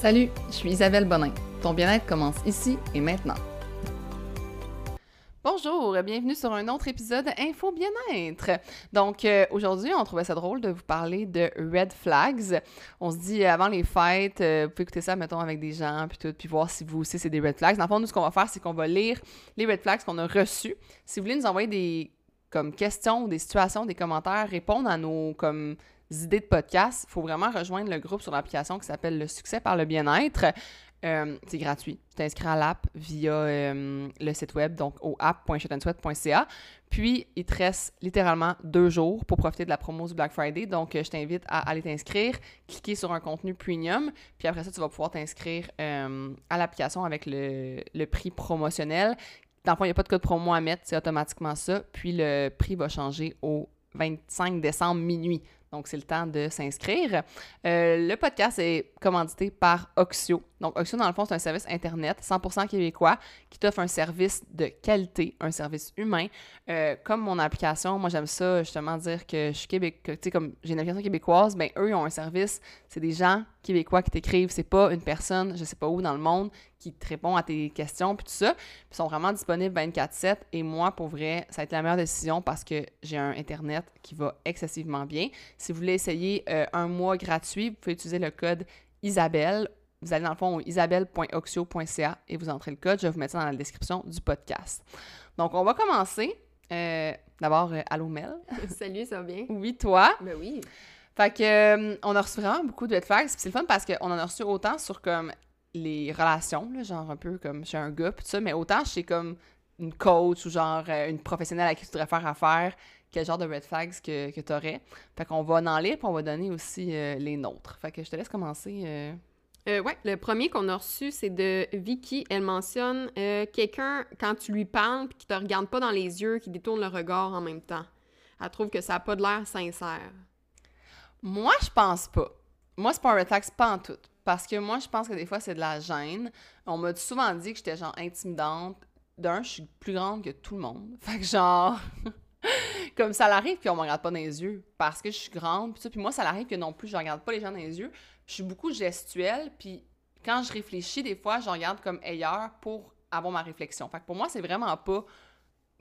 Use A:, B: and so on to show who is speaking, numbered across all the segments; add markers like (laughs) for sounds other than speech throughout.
A: Salut, je suis Isabelle Bonin. Ton bien-être commence ici et maintenant. Bonjour, bienvenue sur un autre épisode Info Bien-être. Donc euh, aujourd'hui, on trouvait ça drôle de vous parler de red flags. On se dit euh, avant les fêtes, euh, vous pouvez écouter ça, mettons, avec des gens, puis tout, puis voir si vous aussi c'est des red flags. Dans le fond, nous, ce qu'on va faire, c'est qu'on va lire les red flags qu'on a reçus. Si vous voulez nous envoyer des comme questions, des situations, des commentaires, répondre à nos comme idées de podcast, il faut vraiment rejoindre le groupe sur l'application qui s'appelle Le succès par le bien-être. Euh, c'est gratuit. Tu t'inscris à l'app via euh, le site web, donc au app.shotandsweat.ca. Puis, il te reste littéralement deux jours pour profiter de la promo du Black Friday. Donc, euh, je t'invite à aller t'inscrire, cliquer sur un contenu premium. Puis après ça, tu vas pouvoir t'inscrire à l'application avec le, le, prix promotionnel. Dans le fond, il n'y a pas de code promo à mettre, c'est automatiquement ça. Puis, le prix va changer au 25 décembre minuit. Donc, c'est le temps de s'inscrire. Euh, le podcast est commandité par Oxio. Donc, Oxio, dans le fond, c'est un service Internet 100% québécois qui t'offre un service de qualité, un service humain. Euh, comme mon application, moi, j'aime ça, justement, dire que je suis québécois, tu sais, comme j'ai une application québécoise, ben eux, ils ont un service, c'est des gens québécois qui t'écrivent, c'est pas une personne, je sais pas où dans le monde, qui te répond à tes questions, puis tout ça. Puis ils sont vraiment disponibles 24-7. Et moi, pour vrai, ça va être la meilleure décision parce que j'ai un Internet qui va excessivement bien. Si vous voulez essayer euh, un mois gratuit, vous pouvez utiliser le code Isabelle. Vous allez dans le fond isabelle.oxio.ca et vous entrez le code. Je vais vous mettre ça dans la description du podcast. Donc, on va commencer. Euh, d'abord, euh, allô Mel. (laughs)
B: Salut, ça va bien?
A: Oui, toi?
B: Ben oui.
A: Fait que, on a reçu vraiment beaucoup de red flags. c'est le fun parce qu'on en a reçu autant sur comme les relations, genre un peu comme chez un gars, tout ça, mais autant chez comme une coach ou genre une professionnelle à qui tu voudrais faire affaire quel genre de red flags que, que tu aurais. Fait qu'on va en lire, puis on va donner aussi euh, les nôtres. Fait que je te laisse commencer. Euh.
B: Euh, ouais, le premier qu'on a reçu, c'est de Vicky. Elle mentionne quelqu'un, quand tu lui parles, puis qui te regarde pas dans les yeux, qui détourne le regard en même temps. Elle trouve que ça n'a pas de l'air sincère.
A: Moi, je pense pas. Moi, c'est pas un red flag, pas en tout. Parce que moi, je pense que des fois, c'est de la gêne. On m'a souvent dit que j'étais genre intimidante. D'un, je suis plus grande que tout le monde. (laughs) Fait que genre. (laughs) comme ça l'arrive puis on me regarde pas dans les yeux parce que je suis grande puis puis moi ça l'arrive que non plus je regarde pas les gens dans les yeux je suis beaucoup gestuelle puis quand je réfléchis des fois je regarde comme ailleurs pour avoir ma réflexion fait que pour moi c'est vraiment pas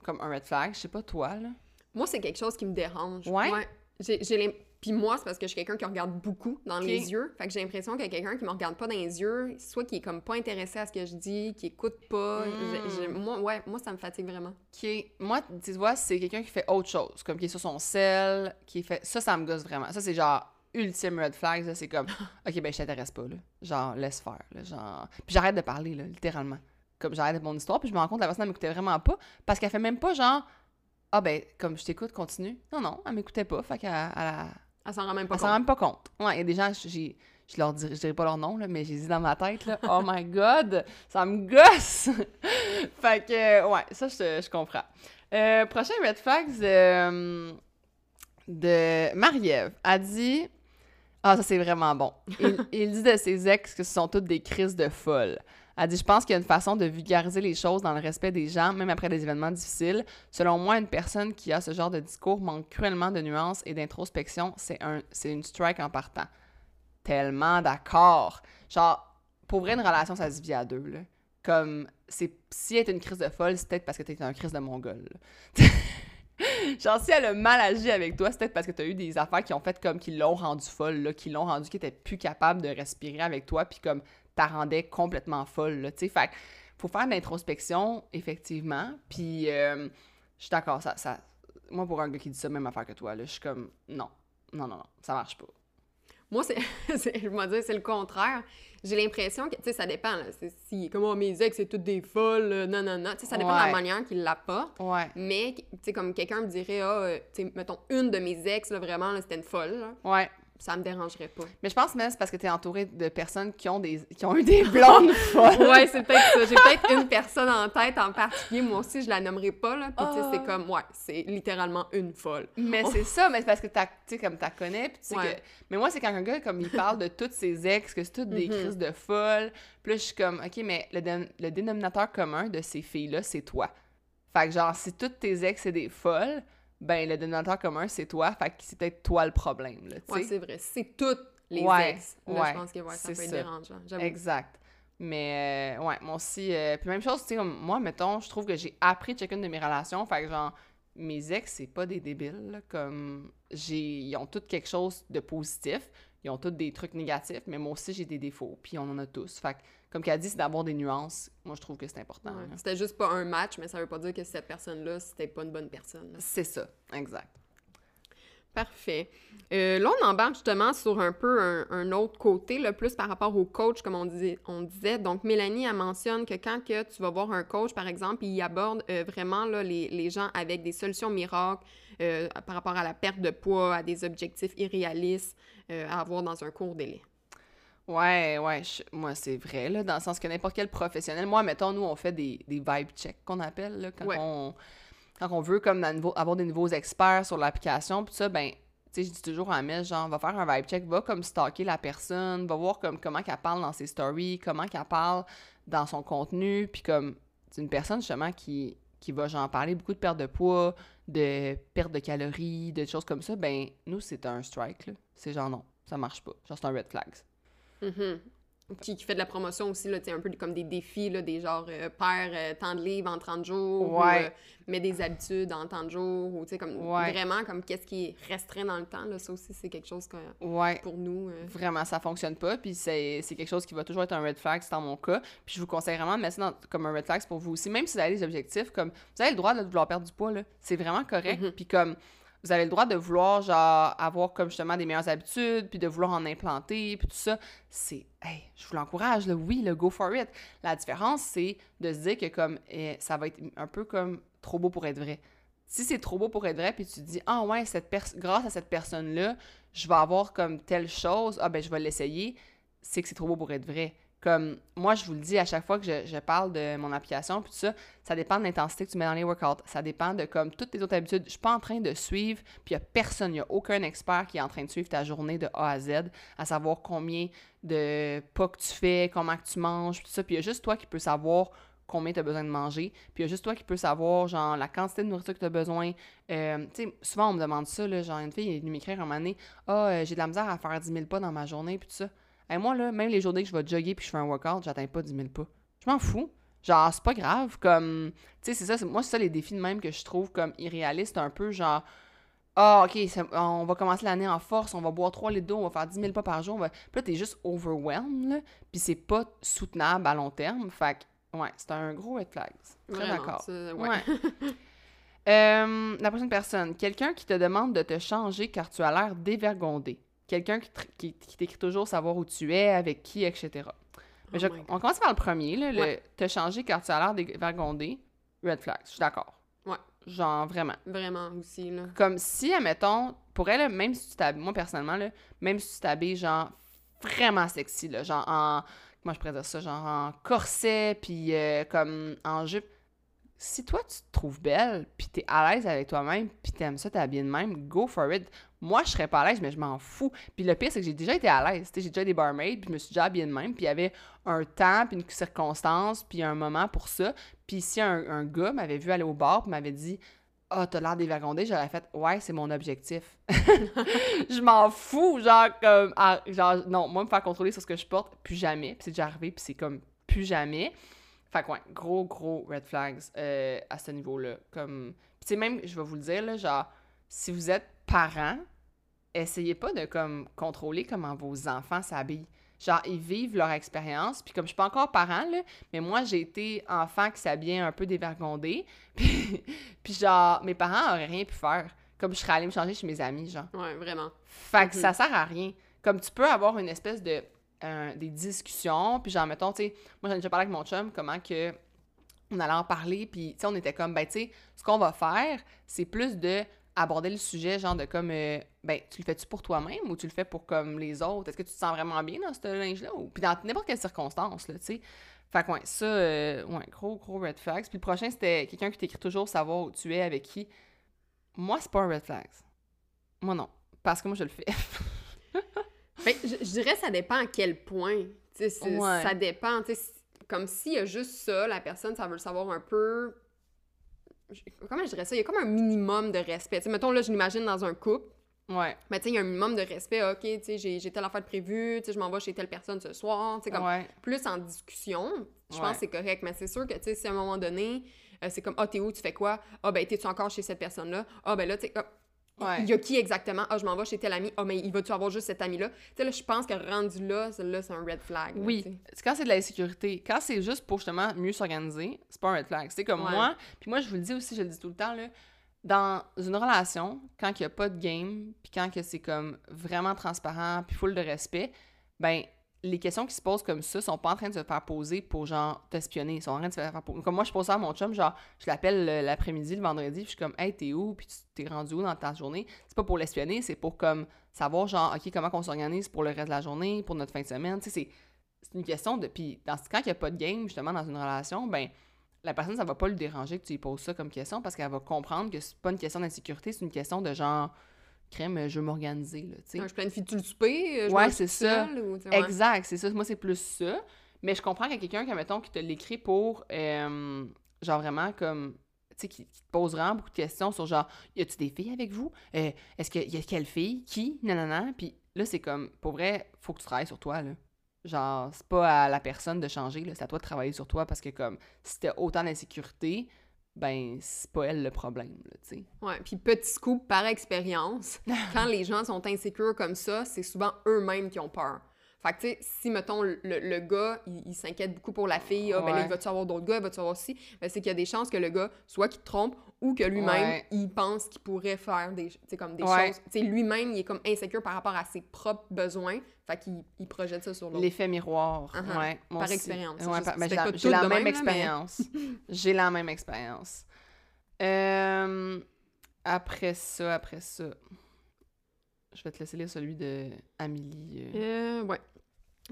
A: comme un red flag je sais pas toi là
B: moi c'est quelque chose qui me dérange
A: ouais,
B: ouais. j'ai puis moi, c'est parce que je suis quelqu'un qui regarde beaucoup dans les yeux. Fait que j'ai l'impression qu'il y a quelqu'un qui me regarde pas dans les yeux, soit qui est comme pas intéressé à ce que je dis, qui écoute pas. Hmm. moi, ouais, moi, ça me fatigue vraiment.
A: Qui moi, tu vois, c'est quelqu'un qui fait autre chose, comme qui est sur son sel, qui fait. Ça, ça me gosse vraiment. Ça, c'est genre ultime red flag. C'est comme, (laughs) OK, ben, je t'intéresse pas, là. Genre, laisse faire, là. Genre. Puis j'arrête de parler, là, littéralement. Comme j'arrête de mon histoire, puis je me rends compte que la personne, elle m'écoutait vraiment pas, parce qu'elle fait même pas genre, ah ben, comme je t'écoute, continue. Non, non, elle m'écoutait pas. Fait qu'elle
B: elle s'en rend même pas
A: compte. Elle s'en rend même pas compte. Ouais, il y a des gens, j'ai, je leur dirai, je pas leur nom, là, mais j'ai dit dans ma tête, là, oh my god, ça me gosse! (laughs) fait que, ouais, ça, je, je comprends. Euh, prochain red flags euh, de Marie-Ève. A dit, ah, ça c'est vraiment bon. Il, il dit de ses ex que ce sont toutes des crises de folle. Elle dit Je pense qu'il y a une façon de vulgariser les choses dans le respect des gens, même après des événements difficiles. Selon moi, une personne qui a ce genre de discours manque cruellement de nuances et d'introspection. C'est un, une strike en partant. Tellement d'accord. Genre, pour vrai, une relation, ça se vit à deux. Là. Comme, c'est, si elle est une crise de folle, c'est peut-être parce que t'es un crise de mongol. (laughs) Genre, si elle a mal agi avec toi, c'est peut-être parce que tu as eu des affaires qui ont fait comme qui l'ont rendu folle, là, qui l'ont rendu qui était plus capable de respirer avec toi, puis comme t'as rendais complètement folle, tu sais. Fait faut faire de l'introspection, effectivement. Puis, euh, je suis d'accord, ça, ça... Moi, pour un gars qui dit ça, même affaire que toi, là, je suis comme, non, non, non, non, ça marche pas.
B: Moi, c'est, (laughs) je vais dire, c'est le contraire. J'ai l'impression que, tu sais, ça dépend, là. Si, comme, oh, mes ex, c'est toutes des folles, non, non, non. Tu sais, ça dépend de la manière qu'il l'apporte.
A: Ouais.
B: Mais, tu sais, comme quelqu'un me dirait, ah, oh, tu sais, mettons, une de mes ex, là, vraiment, là, c'était une folle, là.
A: Ouais
B: ça me dérangerait pas.
A: Mais je pense même c'est parce que tu es entouré de personnes qui ont des qui ont eu des blondes (laughs) folles.
B: ouais, c'est peut-être ça. J'ai peut-être une personne en tête en particulier. Moi aussi, je la nommerai pas là. Puis tu sais, c'est ah. comme ouais, c'est littéralement une folle.
A: Mais c'est ça, mais c'est parce que tu sais comme tu connais puis tu sais que mais moi c'est quand un gars comme il parle de toutes ses ex que c'est toutes des mm-hmm. crises de folles. Puis là je suis comme OK, mais le, le dénominateur commun de ces filles là, c'est toi. Fait que genre si toutes tes ex c'est des folles, ben le dénominateur commun, c'est toi. Fait que c'est peut-être toi le problème. Là,
B: ouais, c'est vrai. C'est toutes les
A: Ouais,
B: ex. Là,
A: ouais,
B: je pense que ouais, ça peut être dérangeant.
A: Exact. Mais euh, ouais, moi aussi. euh, puis même chose, tu sais, moi, mettons, je trouve que j'ai appris de chacune de mes relations. Fait que genre, mes ex, c'est pas des débiles. là, comme j'ai. Ils ont tous quelque chose de positif. Ils ont tous des trucs négatifs, mais moi aussi, j'ai des défauts. Puis on en a tous. Fait que, comme qu'elle dit, c'est d'avoir des nuances. Moi, je trouve que c'est important.
B: Ouais. C'était juste pas un match, mais ça veut pas dire que cette personne-là, c'était pas une bonne personne.
A: C'est ça, exact.
B: Parfait. Euh, là, on embarque justement sur un peu un, un autre côté, le plus par rapport au coach, comme on disait. On disait. Donc, Mélanie, elle mentionne que quand que tu vas voir un coach, par exemple, il aborde euh, vraiment là, les, les gens avec des solutions miracles euh, par rapport à la perte de poids, à des objectifs irréalistes à avoir dans un court délai.
A: Ouais, ouais, je- moi, c'est vrai, là, dans le sens que n'importe quel professionnel, moi, mettons, nous, on fait des, des vibe checks qu'on appelle, là, quand,
B: Ouais.
A: on, quand on veut, comme, nouveau- avoir des nouveaux experts sur l'application, puis ça, ben, tu sais, je dis toujours à Mel, genre, va faire un vibe check, va, comme, stalker la personne, va voir, comme, comment qu'elle parle dans ses stories, comment qu'elle parle dans son contenu, puis comme, c'est une personne, justement, qui, qui va, genre, parler beaucoup de perte de poids, de perte de calories, de choses comme ça, ben, nous, c'est un strike, là. C'est genre, non, ça marche pas. Genre, c'est un red flags.
B: Mhm. Qui, qui fait de la promotion aussi, là, un peu comme des défis, là, des genres euh, perd euh, tant de livres en 30 jours, ou
A: Ouais.
B: euh, mets des habitudes en tant de jours, ou comme
A: Ouais.
B: vraiment comme qu'est-ce qui est restreint dans le temps, là, ça aussi, c'est quelque chose que,
A: Ouais.
B: pour nous... euh,
A: Vraiment, ça fonctionne pas. Puis c'est quelque chose qui va toujours être un red flag, c'est dans mon cas. Puis je vous conseille vraiment de mettre ça dans- comme un red flag pour vous aussi. Même si vous avez des objectifs, comme vous avez le droit de vouloir perdre du poids. C'est vraiment correct.
B: Mhm.
A: Puis comme vous avez le droit de vouloir, genre, avoir comme justement des meilleures habitudes, puis de vouloir en implanter, puis tout ça. C'est, hey, je vous l'encourage, là. Oui, le go for it. La différence, c'est de se dire que comme eh, ça va être un peu comme trop beau pour être vrai. Si c'est trop beau pour être vrai, puis tu te dis, ah ouais, cette grâce à cette personne-là, je vais avoir comme telle chose, ah ben je vais l'essayer, c'est que c'est trop beau pour être vrai. Comme moi, je vous le dis à chaque fois que je, parle de mon application, puis tout ça, ça dépend de l'intensité que tu mets dans les workouts. Ça dépend de comme toutes tes autres habitudes. Je suis pas en train de suivre, puis il n'y a personne, il n'y a aucun expert qui est en train de suivre ta journée de A à Z, à savoir combien de pas que tu fais, comment que tu manges, puis tout ça. Puis il y a juste toi qui peux savoir combien tu as besoin de manger. Puis il y a juste toi qui peux savoir, genre, la quantité de nourriture que tu as besoin. Euh, tu sais, souvent, on me demande ça, là, genre, une fille est venue m'écrire un moment donné, « Ah, euh, j'ai de la misère à faire 10 000 pas dans ma journée, puis tout ça. » Moi, là, même les journées que je vais jogger puis je fais un workout, j'atteins pas 10 000 pas. Je m'en fous. Genre, c'est pas grave. Comme, tu sais, c'est ça. Moi, c'est ça les défis de même que je trouve comme irréalistes, un peu genre, ah, ok, ça- on va commencer l'année en force, on va boire 3 litres d'eau, on va faire 10 000 pas par jour. on va- Puis là, t'es juste overwhelmed, là. Puis c'est pas soutenable à long terme. Fait que, ouais, c'est un gros red flag. Très d'accord.
B: ça, ouais.
A: Ouais. (laughs) Euh, la prochaine personne. Quelqu'un qui te demande de te changer car tu as l'air dévergondé. Quelqu'un qui, qui, qui t'écrit toujours savoir où tu es, avec qui, etc. Mais
B: Oh
A: je-
B: God.
A: on commence par le premier, là, le
B: Ouais.
A: te changer car tu as l'air dévergondé. Red flag, je suis d'accord.
B: Ouais.
A: Genre, vraiment.
B: Vraiment aussi, là.
A: Comme si, admettons, pour elle, même si tu t'habilles, moi personnellement, là, même si tu t'habilles, genre, vraiment sexy, là, genre en, comment je pourrais dire ça, genre en corset, puis euh, comme en jupe, si toi, tu te trouves belle, puis t'es à l'aise avec toi-même, puis t'aimes ça t'habiller de même, go for it. Moi, je serais pas à l'aise, mais je m'en fous. Puis le pire, c'est que j'ai déjà été à l'aise. J'ai déjà des barmaids, puis je me suis déjà habillée de même, puis il y avait un temps, puis une circonstance, puis un moment pour ça. Puis si un, gars m'avait vu aller au bar, puis m'avait dit ah, t'as l'air dévergondé, j'aurais fait Ouais, c'est mon objectif. (laughs) je m'en fous, genre, comme. genre, non, moi, me faire contrôler sur ce que je porte, plus jamais. Puis c'est déjà arrivé, puis c'est comme plus jamais. Fait que, ouais, gros, gros red flags euh, à ce niveau-là. Comme. Puis, tu sais, même, je vais vous le dire, là, genre, si vous êtes parent, essayez pas de, comme, contrôler comment vos enfants s'habillent. Genre, ils vivent leur expérience. Puis, comme je suis pas encore parent, là, mais moi, j'ai été enfant qui s'habillait un peu dévergondé. (laughs) Puis, puis, genre, mes parents auraient rien pu faire. Comme je serais allée me changer chez mes amis, genre.
B: Ouais, vraiment.
A: Fait que
B: Mhm.
A: ça sert à rien. Comme tu peux avoir une espèce de. euh, des discussions, puis genre, mettons, tu sais, moi j'en ai déjà parlé avec mon chum, comment que. On allait en parler, puis tu sais, on était comme, ben, tu sais, ce qu'on va faire, c'est plus de aborder le sujet, genre de comme, euh, ben, tu le fais-tu pour toi-même ou tu le fais pour comme les autres? Est-ce que tu te sens vraiment bien dans ce linge-là? Ou... Puis dans n'importe quelle circonstance, là, tu sais. Fait que, ouais, ça, euh, ouais, gros, gros red flags. Puis le prochain, c'était quelqu'un qui t'écrit toujours savoir où tu es, avec qui. Moi, c'est pas un red flags. Moi, non. Parce que moi, je le fais. (laughs)
B: Ben, je, je dirais ça dépend à quel point.
A: Ouais.
B: Ça dépend. Comme s'il y a juste ça, la personne, ça veut le savoir un peu. Comment je dirais ça? Il y a comme un minimum de respect. Tu sais, mettons, là, je l'imagine dans un couple.
A: Ouais.
B: Mais tu sais, il y a un minimum de respect. OK, tu sais, j'ai j'ai telle affaire de prévue, tu sais, je m'en vais chez telle personne ce soir. Tu sais, comme
A: Ouais.
B: plus en discussion, je
A: Ouais.
B: pense que c'est correct. Mais c'est sûr que, tu sais, si à un moment donné, euh, c'est comme, ah, t'es où, tu fais quoi? Ah, ben, t'es-tu encore chez cette personne-là? Ah, ben là, tu sais,
A: Ouais.
B: il y a qui exactement? Ah, je m'en vais chez tel ami. Ah, mais il va-tu avoir juste cet ami-là? Tu sais, là, je pense que rendu là, là, c'est un red flag. là,
A: Oui, quand c'est de l'insécurité. Quand c'est juste pour justement mieux s'organiser, c'est pas un red flag. C'est comme
B: Ouais.
A: moi, puis moi je vous le dis aussi, je le dis tout le temps, là, dans une relation, quand il n'y a pas de game, puis quand c'est comme vraiment transparent, puis full de respect, ben les questions qui se posent comme ça sont pas en train de se faire poser pour genre t'espionner. Ils sont en train de se faire poser. Comme moi, je pose ça à mon chum, genre, je l'appelle le- l'après-midi, le vendredi, puis je suis comme, hey, t'es où? Puis t'es rendu où dans ta journée? C'est pas pour l'espionner, c'est pour comme savoir, genre, OK, comment qu'on s'organise pour le reste de la journée, pour notre fin de semaine. Tu sais, c'est c'est une question de. Puis dans, quand il n'y a pas de game, justement, dans une relation, ben la personne, ça va pas lui déranger que tu lui poses ça comme question parce qu'elle va comprendre que c'est pas une question d'insécurité, c'est une question de genre, crème, je veux m'organiser, là, tu sais.
B: Je planifie tu le souper? euh, Je
A: Ouais, c'est ça.
B: seule, ou, tu sais, ouais.
A: Exact, c'est ça. Moi, c'est plus ça. Mais je comprends qu'il y a quelqu'un qui, mettons, qui te l'écrit pour, euh, genre vraiment comme, tu sais, qui, qui te pose vraiment beaucoup de questions sur genre, y a-tu des filles avec vous? Euh, Est-ce qu'il y a quelle fille? Qui? Nanana. Puis là, c'est comme, pour vrai, faut que tu travailles sur toi, là. Genre, c'est pas à la personne de changer, là. C'est à toi de travailler sur toi parce que, comme, si t'as autant d'insécurité, ben, c'est pas elle le problème, tu sais.
B: Ouais, puis petit scoop par expérience, (laughs) quand les gens sont insécures comme ça, c'est souvent eux-mêmes qui ont peur. Fait que, tu sais, si, mettons, le, le gars, il, il s'inquiète beaucoup pour la fille, ah, ben là,
A: Ouais.
B: il va-tu avoir d'autres gars, il va-tu avoir aussi, ben c'est qu'il y a des chances que le gars, soit qu'il te trompe, ou que lui-même,
A: Ouais.
B: il pense qu'il pourrait faire des, comme des
A: Ouais.
B: choses. Tu sais, lui-même, il est comme insécure par rapport à ses propres besoins, fait qu'il il projette ça sur l'autre.
A: L'effet miroir.
B: Uh-huh.
A: ouais, moi
B: Par
A: aussi.
B: expérience.
A: Ouais, par- ben, j'ai la, même,
B: même, là, mais-
A: expérience. (laughs) j'ai la même expérience. Euh, après ça, après ça. Je vais te laisser lire celui de Amélie. euh.
B: Euh, ouais.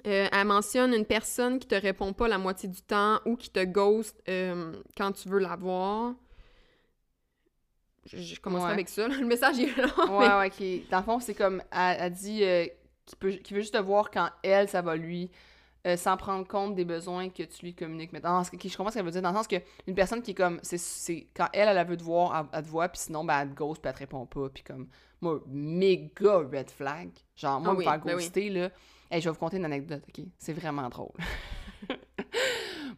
B: Euh, elle mentionne une personne qui te répond pas la moitié du temps ou qui te ghost euh, quand tu veux la voir. Je,
A: Ouais.
B: avec ça. là. (laughs) Le message est là.
A: Ouais, ouais, ok. Dans le fond, c'est comme, elle, elle dit euh, qu'il peut- qu'il veut juste te voir quand elle, ça va lui, sans prendre compte des besoins que tu lui communiques. Mais dans ce que- je comprends ce qu'elle veut dire, dans le sens que une personne qui est comme, c'est- c'est quand elle, elle, elle veut te voir, elle, elle te voit, puis sinon, ben, elle te ghost, puis elle te répond pas. Puis comme, moi, méga red flag. Genre, moi,
B: Ah
A: me faire
B: ben oui.
A: ghoster, là. Hey, je vais vous conter une anecdote, ok? C'est vraiment drôle. (laughs)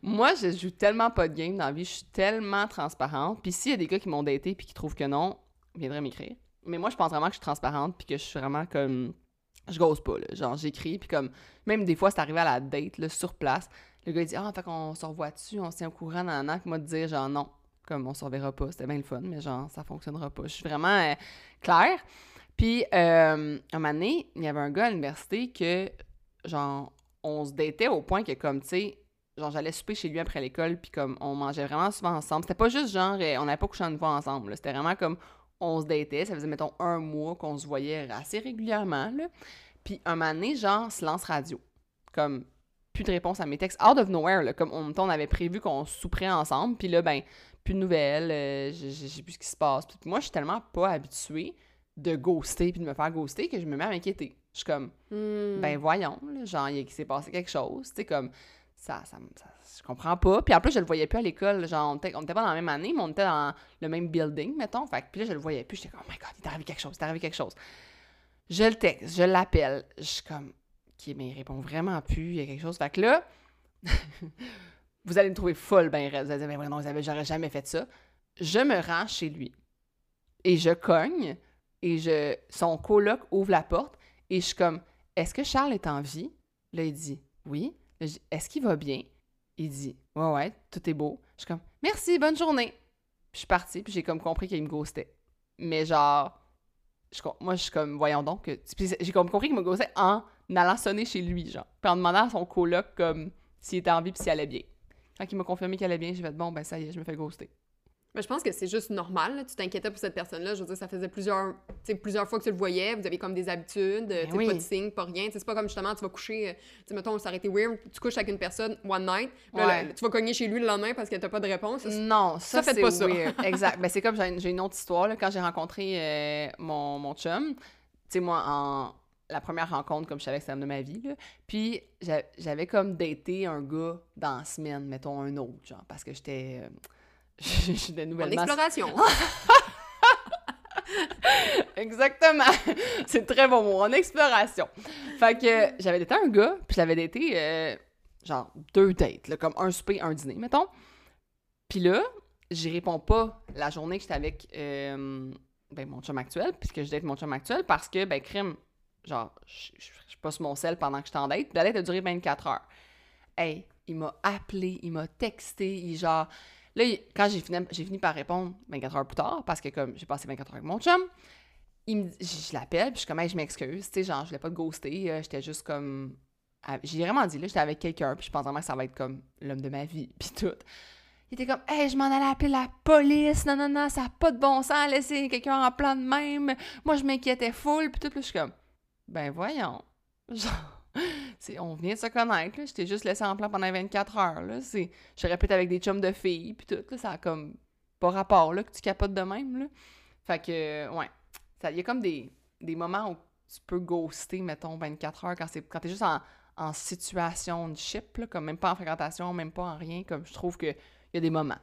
A: Moi, je joue tellement pas de game dans la vie, je suis tellement transparente. Puis s'il y a des gars qui m'ont daté puis qui trouvent que non, ils viendraient m'écrire. Mais moi, je pense vraiment que je suis transparente puis que je suis vraiment comme... Je gose pas, là. Genre, j'écris puis comme... Même des fois, c'est arrivé à la date, là, sur place. Le gars, il dit « Ah, fait qu'on se revoit dessus, on se tient au courant, nan, nan. Puis moi, de dire genre non. Comme on se pas, c'était bien le fun, mais genre, ça fonctionnera pas. Je suis vraiment euh, claire. Puis, euh, un moment donné, il y avait un gars à l'université que, genre, on se datait au point que, comme, tu sais, genre, j'allais souper chez lui après l'école, puis comme, on mangeait vraiment souvent ensemble. C'était pas juste, genre, euh, on n'avait pas couché une fois ensemble. C'était vraiment comme, on se datait. Ça faisait, mettons, un mois qu'on se voyait assez régulièrement, là. Puis, un moment donné, genre, silence radio. Comme, plus de réponse à mes textes. Out of nowhere, là. Comme, on, on avait prévu qu'on souperait ensemble, puis là, ben, plus de nouvelles, euh, j'ai j'ai- j'ai plus ce qui se passe. Puis moi, je suis tellement pas habituée de ghoster puis de me faire ghoster que je me mets à m'inquiéter. Je suis comme,
B: Hmm.
A: ben voyons, là, genre, il s'est passé quelque chose, tu sais, comme, ça, ça, je comprends pas. Puis en plus, je le voyais plus à l'école, genre, on était, on était pas dans la même année, mais on était dans le même building, mettons. Fait que, puis là, je le voyais plus, j'étais comme, oh my god, il est arrivé quelque chose, il est arrivé quelque chose. Je le texte, je l'appelle, je suis comme, ok, mais il répond vraiment plus, il y a quelque chose. Fait que là, (laughs) vous allez me trouver folle, ben. Vous allez dire, mais non, j'aurais jamais fait ça. Je me rends chez lui et je cogne et je son coloc ouvre la porte et je suis comme est-ce que Charles est en vie? Là il dit oui. Est-ce qu'il va bien? Il dit ouais ouais, tout est beau. Je suis comme merci, bonne journée. Puis je suis partie puis j'ai comme compris qu'il me ghostait. Mais genre moi je suis comme voyons donc j'ai comme compris qu'il me ghostait en allant sonner chez lui genre. Puis en demandant à son coloc comme s'il était en vie puis s'il allait bien. Quand il m'a confirmé qu'il allait bien, j'ai fait bon ben ça y est, je me fais ghoster.
B: Mais je pense que c'est juste normal. là. Tu t'inquiétais pour cette personne-là. Je veux dire, ça faisait plusieurs, plusieurs fois que tu le voyais. Vous avez comme des habitudes. tu
A: oui.
B: Pas de signes, pas rien. C'est pas comme justement, tu vas coucher. euh, Tu mettons, ça aurait été weird. Tu couches avec une personne one night. puis là,
A: Ouais.
B: là, tu vas cogner chez lui le lendemain parce que t'as pas de réponse. Ça,
A: Non, ça,
B: Ça,
A: c'est
B: pas ça.
A: weird. (laughs) exact. Ben, c'est comme, j'ai j'ai une autre histoire, là, quand j'ai rencontré euh, mon, mon chum, tu sais, moi, en la première rencontre, comme je savais que c'était de ma vie, là, puis j'a- j'avais comme daté un gars dans la semaine, mettons un autre, genre, parce que j'étais... euh, (laughs) j'étais
B: En
A: nouvellement...
B: exploration. (laughs)
A: Exactement. C'est très bon mot, en exploration. Fait que j'avais daté un gars, puis j'avais daté euh, genre deux dates, là, comme un souper, un dîner, mettons. Puis là, j'y réponds pas la journée que j'étais avec euh, ben, mon chum actuel, puisque je date mon chum actuel, parce que, ben, crime, genre, je je passe mon sel pendant que je t'en date, la date a duré 24 heures. Hey, il m'a appelé, il m'a texté, il genre... Là, quand j'ai fini, fini par répondre 24 heures plus tard, parce que comme j'ai passé 24 heures avec mon chum, il me, je, je l'appelle, puis je suis comme, hey, je m'excuse, tu sais, genre, je voulais pas te ghoster, euh, j'étais juste comme... J'ai vraiment dit, là, j'étais avec quelqu'un, puis je pense vraiment que ça va être comme l'homme de ma vie, puis tout. Il était comme, hey, je m'en allais appeler la police, non, non, non, ça n'a pas de bon sens, laisser quelqu'un en plan de même. Moi, je m'inquiétais full, puis tout, puis je suis comme, ben voyons. (laughs) Genre, on vient de se connaître, là. Je t'ai juste laissé en plan pendant 24 heures, là. C'est, je répète avec des chums de filles, puis tout, là. Ça a comme pas rapport, là, que tu capotes de même, là. Fait que, ouais. Il y a comme des, des moments où tu peux ghoster, mettons, 24 heures, quand, c'est, quand t'es juste en, en situation de ship, là, comme même pas en fréquentation, même pas en rien, comme je trouve que il y a des moments.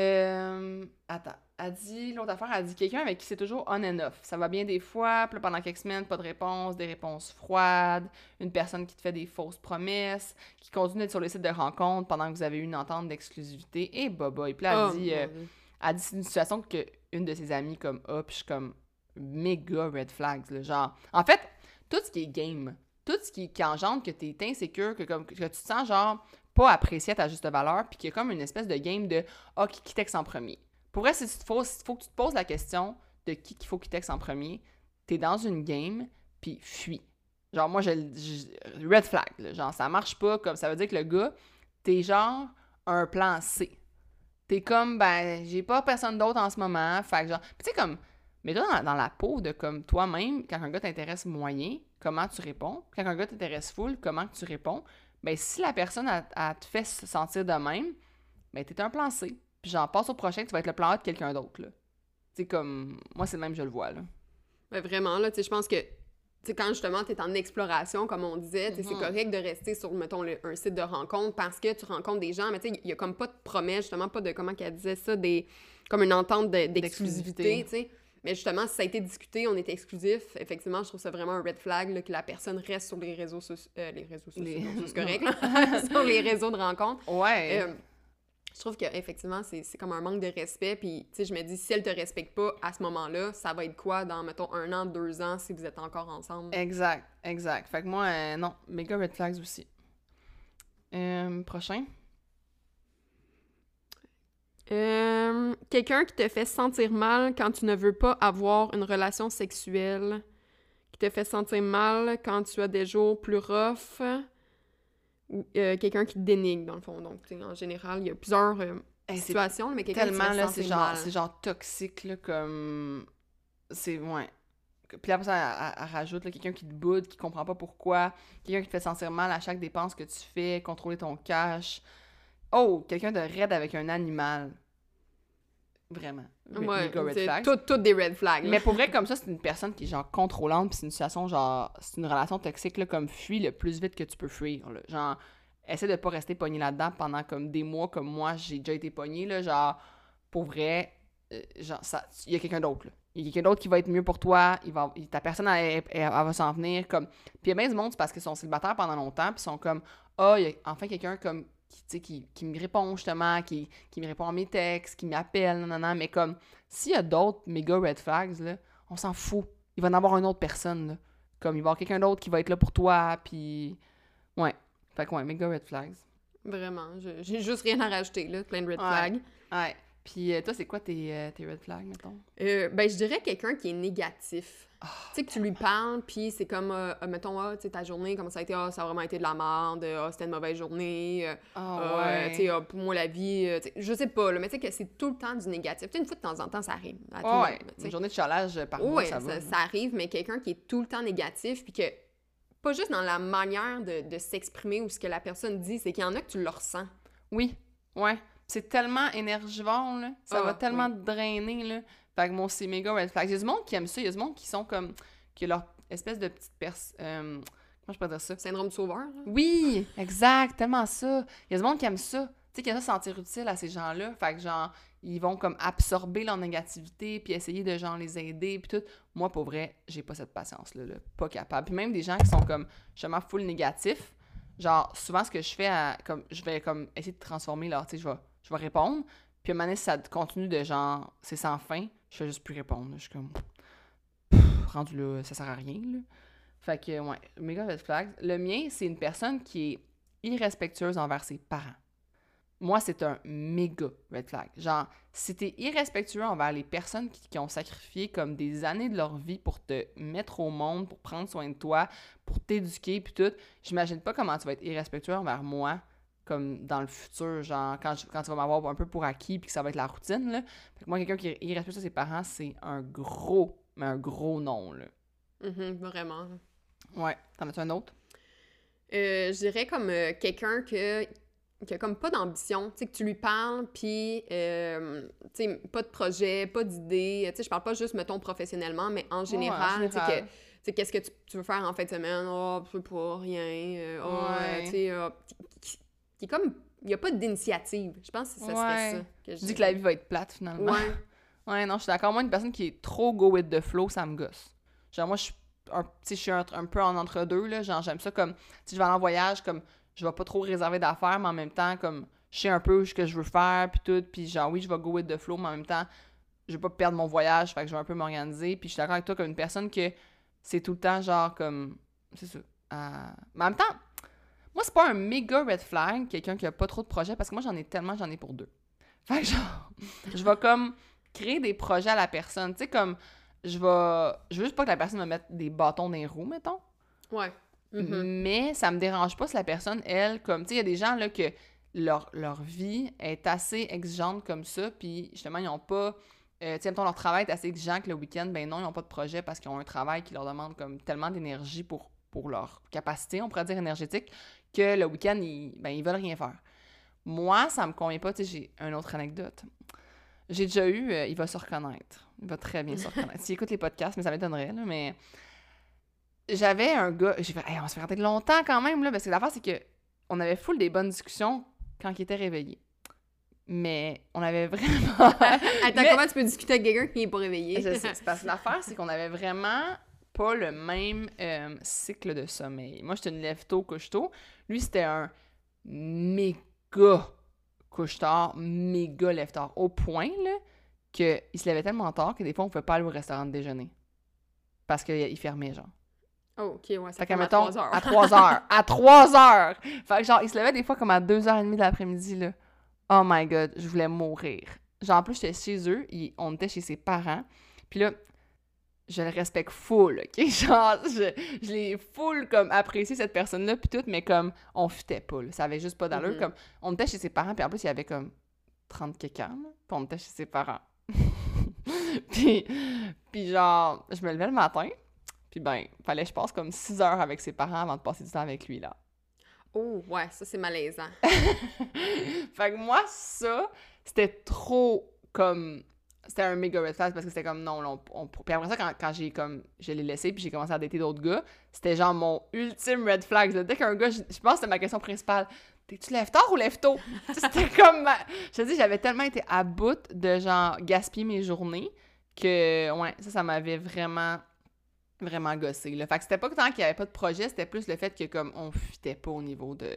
A: Euh, attends. Elle dit, l'autre affaire, elle dit quelqu'un avec qui c'est toujours on and off. Ça va bien des fois, puis là, pendant quelques semaines, pas de réponse, des réponses froides, une personne qui te fait des fausses promesses, qui continue d'être sur les sites de rencontres pendant que vous avez eu une entente d'exclusivité, et boba. Et puis là, elle
B: Oh,
A: dit, euh, elle dit c'est une situation que une de ses amies comme a, puis je suis comme méga red flags, là, genre. En fait, tout ce qui est game, tout ce qui, qui engendre que t'es insécure, que, comme, que tu te sens genre pas apprécié à ta juste valeur, puis qu'il y a comme une espèce de game de ah, qui, qui texte en premier. Pour vrai, si tu te faut, que tu te poses la question de qui qu'il faut qui texte en premier, t'es dans une game, puis fuis. Genre, moi, je, red flag, genre, ça marche pas, comme ça veut dire que le gars, t'es genre un plan C. T'es comme, ben, j'ai pas personne d'autre en ce moment, fait que genre, tu sais, comme, mets-toi dans, dans la peau de comme toi-même, quand un gars t'intéresse moyen, comment tu réponds? Quand un gars t'intéresse full, comment tu réponds? Ben, si la personne, elle te fait se sentir de même, ben, t'es un plan C. Puis j'en passe au prochain, tu vas être le plan A de quelqu'un d'autre, là. Sais, comme, moi, c'est le même, je le vois, là.
B: Ouais, vraiment, là, tu sais, je pense que, tu sais, quand justement t'es en exploration, comme on disait, c'est
A: Mhm.
B: correct de rester sur, mettons, le- un site de rencontre parce que tu rencontres des gens, mais tu sais, il y a comme pas de promesse, justement, pas de, comment qu'elle disait ça, des, comme une entente de- d'exclusivité,
A: D'exclusivité.
B: tu sais. Mais justement, si ça a été discuté, on est exclusif, effectivement, je trouve ça vraiment un red flag, là, que la personne reste sur les réseaux sociaux, les réseaux sociaux,
A: Les-
B: c'est correct, (laughs) là, (laughs) sur les réseaux de rencontre.
A: Ouais.
B: Euh, je trouve qu'effectivement, c'est c'est comme un manque de respect. Puis, tu sais, je me dis, si elle te respecte pas à ce moment-là, ça va être quoi dans, mettons, un an, deux ans, si vous êtes encore ensemble?
A: Exact, exact. Fait que moi, euh, non, méga red flags aussi. Euh, prochain?
B: Euh, Quelqu'un qui te fait sentir mal quand tu ne veux pas avoir une relation sexuelle. Qui te fait sentir mal quand tu as des jours plus rough. Ou euh, quelqu'un qui te dénigre, dans le fond. Donc, en général, il y a plusieurs euh,
A: Hey, c'est
B: situations, mais quelqu'un qui te
A: tellement,
B: fait
A: là, c'est
B: sentir
A: genre,
B: mal.
A: c'est genre toxique, là, comme... C'est, ouais. Puis après ça, elle, elle- elle rajoute, là, quelqu'un qui te boude, qui comprend pas pourquoi, quelqu'un qui te fait sentir mal à chaque dépense que tu fais, contrôler ton cash. Oh, quelqu'un de raide avec un animal. Vraiment.
B: Ouais, c'est tout- toutes des red flags. là.
A: Mais pour vrai, comme ça, c'est une personne qui est genre contrôlante, puis c'est une situation genre. C'est une relation toxique, là, comme fuis le plus vite que tu peux fuir. Là. Genre, essaie de pas rester pogné là-dedans pendant comme des mois, comme moi, j'ai déjà été pogné, là. Genre, pour vrai, euh, genre. Il y a quelqu'un d'autre. Il y a quelqu'un d'autre qui va être mieux pour toi, il va, ta personne, elle, elle- elle va s'en venir. Comme... Puis il y a bien du monde, c'est parce qu'ils sont célibataires pendant longtemps, puis ils sont comme, ah, il y a enfin quelqu'un comme qui, qui, qui me répond justement, qui, qui me répond à mes textes, qui m'appelle, non, non, non, mais comme, s'il y a d'autres méga red flags, là, on s'en fout. Il va y en avoir une autre personne, là. Comme, il va y avoir quelqu'un d'autre qui va être là pour toi, puis... Ouais. Fait que, ouais, méga red flags.
B: Vraiment, j'ai juste rien à rajouter, là, plein de red
A: Ouais.
B: flags.
A: Ouais. Puis euh, toi, c'est quoi tes, euh, tes red flags, mettons?
B: Euh, ben, je dirais quelqu'un qui est négatif.
A: Ah,
B: tu sais, que tu lui parles, puis c'est comme, euh, mettons, ah, tu sais, ta journée, comment ça a été, ah, ça a vraiment été de la merde, ah, c'était une mauvaise journée, euh,
A: Ah,
B: euh, tu sais, ah, pour moi, la vie, je sais pas, là, mais tu sais que c'est tout le temps du négatif. Tu sais, une fois de temps en temps, ça arrive. à tout
A: Ouais, ouais. Une journée de chalage par mois,
B: Ouais,
A: ça
B: ça,
A: va.
B: ça arrive, mais quelqu'un qui est tout le temps négatif, puis que, pas juste dans la manière de, de s'exprimer ou ce que la personne dit, c'est qu'il y en a que tu le ressens.
A: Oui, ouais. C'est tellement énergivore, là. Ça
B: Ah,
A: va tellement te drainer, là. Fait que moi, c'est méga red flag. Il y a du monde qui aime ça. Il y a du monde qui sont comme... qui a leur espèce de petite perce... euh, comment je peux dire ça?
B: Syndrome du sauveur, là.
A: Oui, exact, tellement ça. Il y a du monde qui aime ça. Tu sais, qui aime ça se sentir utile à ces gens-là. Fait que genre, ils vont comme absorber leur négativité, puis essayer de genre les aider, puis tout. Moi, pour vrai, j'ai pas cette patience-là, là, pas capable. Puis même des gens qui sont comme justement full négatif, genre souvent ce que je fais, comme je vais comme essayer de transformer leur, tu sais, je vais, je vais répondre, puis à un moment ça continue de genre, c'est sans fin, je fais juste plus répondre. Je suis comme, rendu là, ça sert à rien, là. Fait que, ouais, méga red flag. Le mien, c'est une personne qui est irrespectueuse envers ses parents. Moi, c'est un méga red flag. Genre, si t'es irrespectueux envers les personnes qui, ont sacrifié comme des années de leur vie pour te mettre au monde, pour prendre soin de toi, pour t'éduquer, puis tout, j'imagine pas comment tu vas être irrespectueux envers moi, comme dans le futur, genre, quand, quand tu vas m'avoir un peu pour acquis, puis que ça va être la routine, là. Fait que moi, quelqu'un qui de ses parents, c'est un gros, mais un gros non, là.
B: Mm vraiment.
A: Ouais. T'en as-tu un autre?
B: Euh, je dirais comme euh, quelqu'un que, qui a comme pas d'ambition, tu sais, que tu lui parles, puis, euh, tu sais, pas de projet, pas d'idée, tu sais, je parle pas juste, mettons, professionnellement, mais en général, tu sais, qu'est-ce que tu, veux faire en fin de semaine? Oh, je pas, rien, oh, tu sais, qui, est comme, il y a pas d'initiative, je pense que ça serait ça
A: que je dis. que la vie va être plate, finalement. Ouais. (laughs) ouais, non, je suis d'accord, moi, une personne qui est trop go with the flow, ça me gosse. Genre, moi, je suis un, je suis un, peu en entre-deux, là. Genre, j'aime ça comme, si je vais aller en voyage, comme, je vais pas trop réserver d'affaires, mais en même temps, comme, je sais un peu ce que je veux faire, puis tout, puis genre, oui, je vais go with the flow, mais en même temps, je vais pas perdre mon voyage, fait que je vais un peu m'organiser, puis je suis d'accord avec toi comme une personne que c'est tout le temps, genre, comme, c'est ça. Euh, mais en même temps, moi, c'est pas un méga red flag, quelqu'un qui a pas trop de projets, parce que moi, j'en ai tellement, j'en ai pour deux. (laughs) Fait que genre, je vais comme créer des projets à la personne, tu sais, comme je vais. Je veux juste pas que la personne me mette des bâtons dans les roues, mettons.
B: Ouais.
A: Mm-hmm. Mais ça me dérange pas si la personne, elle, comme. Tu sais, il y a des gens, là, que leur, leur vie est assez exigeante comme ça, puis justement, ils ont pas. Euh, tu sais, mettons, leur travail est assez exigeant que le week-end, ben non, ils n'ont pas de projet parce qu'ils ont un travail qui leur demande comme tellement d'énergie pour, pour leur capacité, on pourrait dire énergétique, que le week-end, ils, ben, ils veulent rien faire. Moi, ça me convient pas. Tu sais, j'ai une autre anecdote. J'ai déjà eu, euh, il va se reconnaître. Il va très bien se reconnaître. (laughs) S'il écoute les podcasts, mais ça m'étonnerait, là, mais j'avais un gars, j'ai fait, on se fait regarder longtemps quand même, là, parce que l'affaire, c'est que on avait full des bonnes discussions quand il était réveillé. Mais on avait vraiment. (laughs)
B: Attends, comment tu peux discuter avec quelqu'un qui n'est pas réveillé?
A: Je sais, parce que l'affaire, c'est qu'on avait vraiment pas le même euh, cycle de sommeil. Moi, j'étais une lève-tôt, couche-tôt. Lui, c'était un méga couche-tard, méga lève-tard. Au point, là, qu'il se levait tellement tard que des fois, on pouvait pas aller au restaurant de déjeuner. Parce qu'il fermait, genre.
B: Oh, ok, ouais, ça
A: fait, à 3 heures. À 3 heures. à 3 heures! Fait que, genre, il se levait des fois comme à 2h30 de l'après-midi, là. Oh my god, je voulais mourir. Genre, en plus, j'étais chez eux, on était chez ses parents. Puis là, je le respecte full, OK? (laughs) Genre, je, je l'ai full, comme, apprécié cette personne-là, puis tout, mais comme, on fitait pas, là. Ça avait juste pas d'allure. Mm-hmm. Comme, on était chez ses parents, puis en plus, il y avait comme 30 quelqu'un, puis on était chez ses parents. (laughs) puis, puis genre, je me levais le matin, puis ben, fallait que je passe comme 6 heures avec ses parents avant de passer du temps avec lui, là.
B: Oh, ouais, ça, c'est malaisant. (laughs)
A: fait que moi, ça, c'était trop comme c'était un méga red flag parce que c'était comme non, on, puis après ça quand, quand j'ai comme je l'ai laissé puis j'ai commencé à dater d'autres gars c'était genre mon ultime red flag dès qu'un gars je, pense que c'était ma question principale t'es-tu lève tard ou lève tôt c'était (laughs) comme je te dis j'avais tellement été à bout de genre gaspiller mes journées que ouais ça ça m'avait vraiment vraiment gossé le fait que c'était pas tant qu'il y avait pas de projet c'était plus le fait que comme on fitait pas au niveau de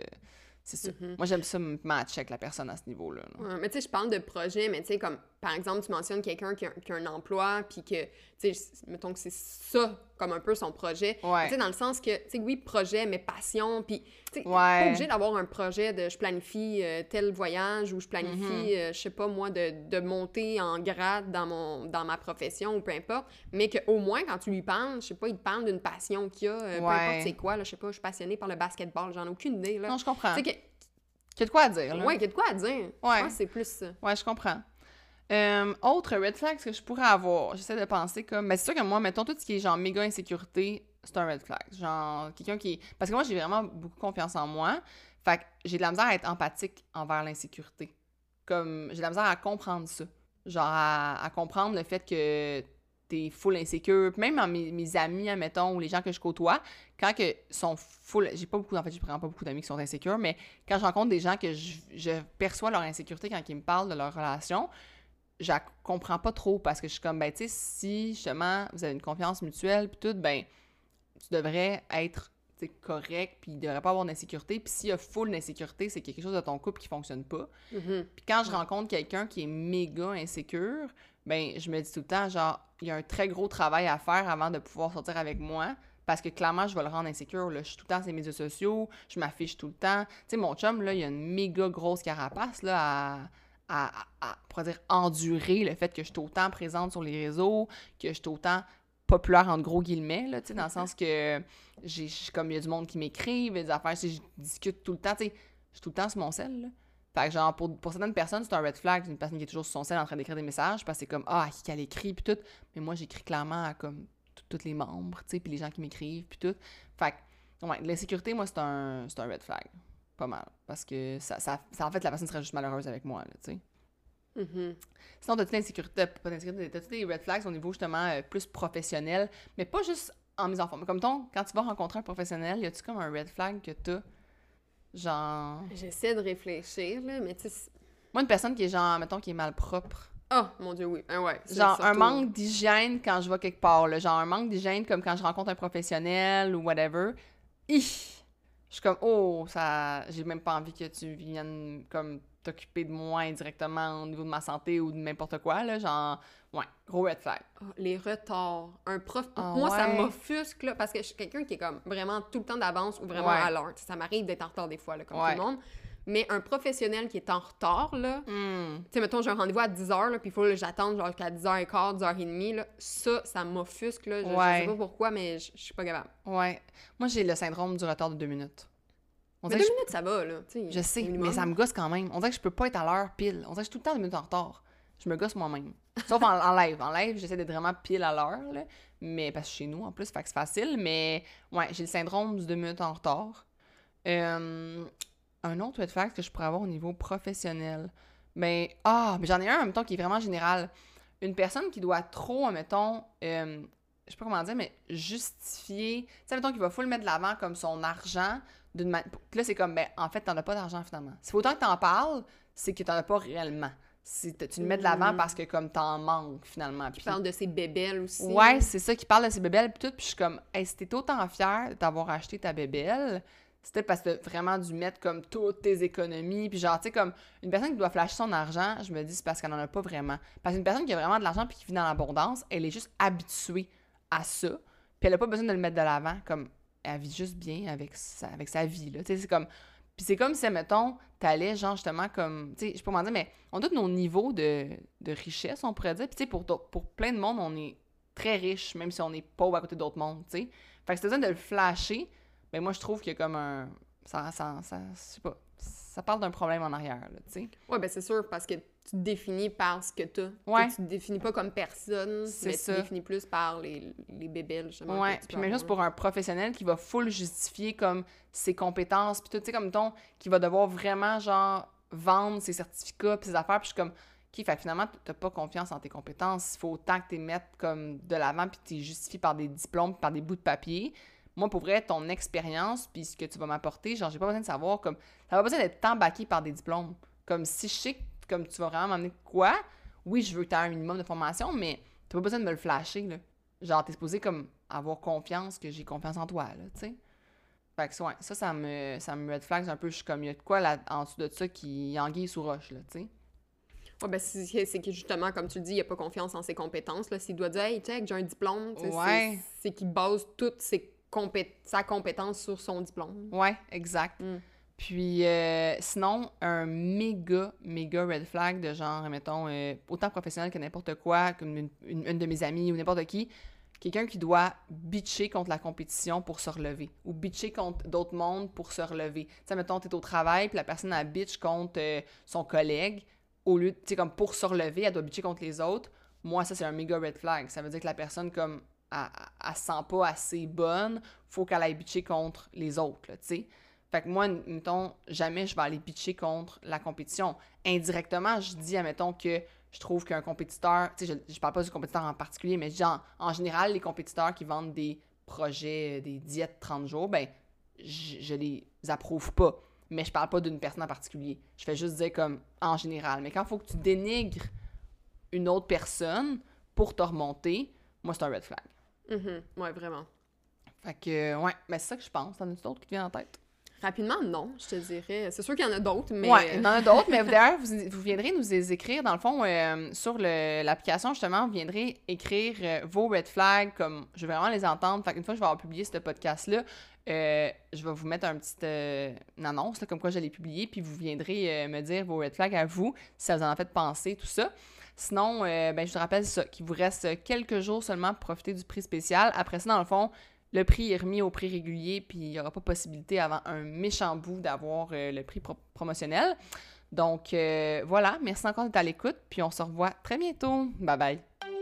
A: c'est ça. Mm-hmm. Moi, j'aime ça me matcher avec la personne à ce niveau-là.
B: mais tu sais, je parle de projet, mais tu sais, comme par exemple, tu mentionnes quelqu'un qui, qui, a un emploi, puis que, tu sais, mettons que c'est ça comme un peu son projet. Tu sais, dans le sens que, tu sais, oui, projet, mais passion, puis, tu sais, pas obligé d'avoir un projet de je planifie euh, tel voyage ou je planifie, mm-hmm. euh, je sais pas moi, de, de, monter en grade dans, mon, dans ma profession ou peu importe, mais qu'au moins, quand tu lui parles, je sais pas, il te parle d'une passion qu'il a, euh, peu importe c'est quoi, là, je sais pas, je suis passionnée par le basketball, j'en ai aucune idée, là.
A: Non, je comprends. qu'il y a de quoi à dire.
B: Ouais, qu'il y a de quoi à dire. Ouais. c'est plus ça.
A: Ouais, je comprends. Euh, autre red flag que je pourrais avoir, j'essaie de penser comme. Mais c'est sûr que moi, mettons tout ce qui est genre méga insécurité, c'est un red flag. Genre, quelqu'un qui. Parce que moi, j'ai vraiment beaucoup confiance en moi. Fait que j'ai de la misère à être empathique envers l'insécurité. Comme, j'ai de la misère à comprendre ça. Genre, à, comprendre le fait que t'es full insécure. Même mes, mes amis, admettons, ou les gens que je côtoie, quand que sont full. J'ai pas beaucoup, en fait, je prends pas beaucoup d'amis qui sont insécures, mais quand je rencontre des gens que je, je perçois leur insécurité quand ils me parlent de leur relation, je la comprends pas trop parce que je suis comme, ben, tu sais, si justement vous avez une confiance mutuelle, puis tout, ben, tu devrais être correct, puis il devrait pas avoir d'insécurité. Puis s'il y a full d'insécurité, c'est quelque chose de ton couple qui fonctionne pas.
B: Mhm.
A: Puis quand je rencontre quelqu'un qui est méga insécure, ben je me dis tout le temps, genre, il y a un très gros travail à faire avant de pouvoir sortir avec moi. Parce que clairement, je vais le rendre insécure. Là. Je suis tout le temps sur les médias sociaux, je m'affiche tout le temps. Tu sais, mon chum, là, il a une méga grosse carapace là, à, à, à, dire, endurer le fait que je suis autant présente sur les réseaux, que je suis autant populaire entre gros guillemets, là, dans le sens que j'ai comme il y a du monde qui m'écrivent, des affaires, si je discute tout le temps, je suis tout le temps sur mon sel. Fait que genre, pour, pour certaines personnes, c'est un red flag, une personne qui est toujours sur son sel en train d'écrire des messages, parce que c'est comme, ah, qui qu'elle écrit, puis tout. Mais moi, j'écris clairement à comme tous les membres, tu sais, puis les gens qui m'écrivent, puis tout. Fait que, ouais, l'insécurité, moi, c'est un, un red flag. Pas mal. Parce que ça, ça, ça- en fait, la personne serait juste malheureuse avec moi, là, tu sais.
B: Mhm.
A: Sinon, t'as-tu l'insécurité, pas d'insécurité, t'as-tu des red flags au niveau justement euh, plus professionnel, mais pas juste en mise en forme. Comme ton, quand tu vas rencontrer un professionnel, y a-tu comme un red flag que t'as? Genre.
B: J'essaie de réfléchir, là, mais tu
A: Moi, une personne qui est genre, mettons, qui est mal propre.
B: Oh, mon Dieu, oui. Ah ouais.
A: Genre, un manque d'hygiène quand je vais quelque part, là. Genre, un manque d'hygiène comme quand je rencontre un professionnel ou whatever. Hi! Je suis comme, oh, ça. J'ai même pas envie que tu viennes, comme, t'occuper de moi indirectement au niveau de ma santé ou de n'importe quoi, là. Genre, ouais, gros red flag.
B: Ah, les retards. Un prof.
A: Ah
B: Moi, ça m'offusque, là, parce que je suis quelqu'un qui est comme vraiment tout le temps d'avance ou vraiment
A: Ouais.
B: à l'heure. Ça m'arrive d'être en retard des fois, là, comme
A: Ouais.
B: tout le monde. Mais un professionnel qui est en retard, là,
A: Hmm.
B: tu sais, mettons, j'ai un rendez-vous à 10h, là, puis il faut que j'attende genre jusqu'à 10h15, 10h30, là. Ça, ça m'offusque, là. Je, je
A: Ouais.
B: sais pas pourquoi, mais je je suis pas capable.
A: Ouais. Moi, j'ai le syndrome du retard de deux minutes. On
B: Mais
A: dirait
B: deux minutes, ça va, là. tu sais,
A: je, je sais,
B: minimum.
A: mais ça me gosse quand même. On dirait que je peux pas être à l'heure pile. On dirait que je suis tout le temps deux minutes en retard. Je me gosse moi-même. Sauf en, en live. En live, j'essaie d'être vraiment pile à l'heure, là. Mais parce que chez nous, en plus, fait que c'est facile. Mais ouais, j'ai le syndrome du deux minutes en retard. Euh, un autre red flag que je pourrais avoir au niveau professionnel. Ben, ah, mais j'en ai un en même temps qui est vraiment général. Une personne qui doit trop, mettons, euh, je sais pas comment dire, mais justifier. Tu sais, mettons qu'il va full mettre de l'avant comme son argent d'une manière. Là, c'est comme, ben, en fait, t'en as pas d'argent finalement. C'est autant que t'en parles, c'est que t'en as pas réellement. Tu le mets de l'avant
B: Mm.
A: parce que comme t'en manques finalement.
B: Qui
A: Puis-
B: parle de ses bébelles aussi.
A: Ouais, c'est ça qui parle de ses bébelles puis tout. Puis je suis comme, hey, si t'es autant fier de t'avoir acheté ta bébelle, c'était parce que vraiment dû mettre comme toutes tes économies. Puis genre, tu sais, comme une personne qui doit flasher son argent, je me dis, c'est parce qu'elle en a pas vraiment. Parce qu'une personne qui a vraiment de l'argent puis qui vit dans l'abondance, elle est juste habituée à ça. Puis elle a pas besoin de le mettre de l'avant. Comme, elle vit juste bien avec sa, avec sa vie, là. Tu sais, c'est comme. Puis c'est comme si, mettons, t'allais, genre, justement, comme. Tu sais, je peux m'en dire, mais on a tous nos niveaux de, de richesse, on pourrait dire. Puis, tu sais, pour, pour plein de monde, on est très riche, même si on est pauvre à côté d'autres mondes, tu sais. Fait que c'est besoin de le flasher. Ben, moi, je trouve qu'il y a comme un. Ça, ça, ça, je sais pas. Ça parle d'un problème en arrière, là, tu sais.
B: Ouais, ben c'est sûr, parce que tu te définis par ce que t'as.
A: Ouais.
B: Tu te définis pas comme personne,
A: C'est
B: mais
A: ça.
B: tu te définis plus par les, les bébelles, justement.
A: Ouais, puis même
B: avoir.
A: pour un professionnel qui va full justifier comme ses compétences, puis tout, tu sais, comme ton, qui va devoir vraiment, genre, vendre ses certificats, puis ses affaires, puis je suis comme, OK, fait finalement, t'as pas confiance en tes compétences, il faut autant que tu les mettes comme de l'avant, puis tu les justifies par des diplômes, par des bouts de papier. Moi, pour vrai, ton expérience, puis ce que tu vas m'apporter, genre, j'ai pas besoin de savoir, comme, ça pas besoin d'être tant baqué par des diplômes. Comme, si je sais comme, tu vas vraiment m'amener quoi, oui, je veux que tu aies un minimum de formation, mais t'as pas besoin de me le flasher, là. Genre, t'es supposé comme avoir confiance que j'ai confiance en toi, là, tu sais. Fait que, ouais, ça, ça me, ça me red flags un peu. Je suis comme, il y a de quoi là, en dessous de ça qui anguille sous roche, là, tu sais.
B: Ouais, ben c'est que justement, comme tu le dis, il a pas confiance en ses compétences. Là. S'il doit dire, hey, check, j'ai un diplôme,
A: Ouais.
B: c'est qu'il base toute ses compé- sa compétence sur son diplôme.
A: Ouais, exact.
B: Mm.
A: Puis, euh, sinon, un méga, méga red flag de genre, mettons, euh, autant professionnel que n'importe quoi, comme une, une- une de mes amies ou n'importe qui, quelqu'un qui doit bitcher contre la compétition pour se relever ou bitcher contre d'autres mondes pour se relever. Tu sais, mettons, t'es au travail, puis la personne, a bitch contre euh, son collègue, au lieu, tu sais, comme pour se relever, elle doit bitcher contre les autres. Moi, ça, c'est un méga red flag. Ça veut dire que la personne, comme, elle, se sent pas assez bonne, faut qu'elle aille bitcher contre les autres, tu sais. Fait que moi, mettons, jamais je vais aller pitcher contre la compétition. Indirectement, je dis, admettons, que je trouve qu'un compétiteur, tu sais, je, je parle pas du compétiteur en particulier, mais genre, en général, les compétiteurs qui vendent des projets, euh, des diètes 30 jours, ben, je, je les approuve pas. Mais je parle pas d'une personne en particulier. Je fais juste dire comme en général. Mais quand il faut que tu dénigres une autre personne pour te remonter, moi, c'est un red flag.
B: Mhm. Ouais, vraiment.
A: Fait que, ouais, mais c'est ça que je pense. T'en as d'autres qui te viennent en tête?
B: Rapidement, non, je te dirais. C'est sûr qu'il y en a d'autres, mais.
A: Ouais, il y en a d'autres, mais (laughs) d'ailleurs, vous, vous viendrez nous les écrire. Dans le fond, euh, sur l'application, justement, vous viendrez écrire euh, vos red flags, comme je veux vraiment les entendre. Fait qu'une fois que je vais avoir publié ce podcast-là, euh, je vais vous mettre un petit, euh, une annonce, là, comme quoi je l'ai publié, puis vous viendrez euh, me dire vos red flags à vous, si ça vous en a fait penser, tout ça. Sinon, euh, ben, je vous rappelle ça, qu'il vous reste quelques jours seulement pour profiter du prix spécial. Après ça, dans le fond, le prix est remis au prix régulier, puis il n'y aura pas possibilité avant un méchant bout d'avoir euh, le prix pro- promotionnel. Donc euh, voilà, merci encore d'être à l'écoute, puis on se revoit très bientôt. Bye bye.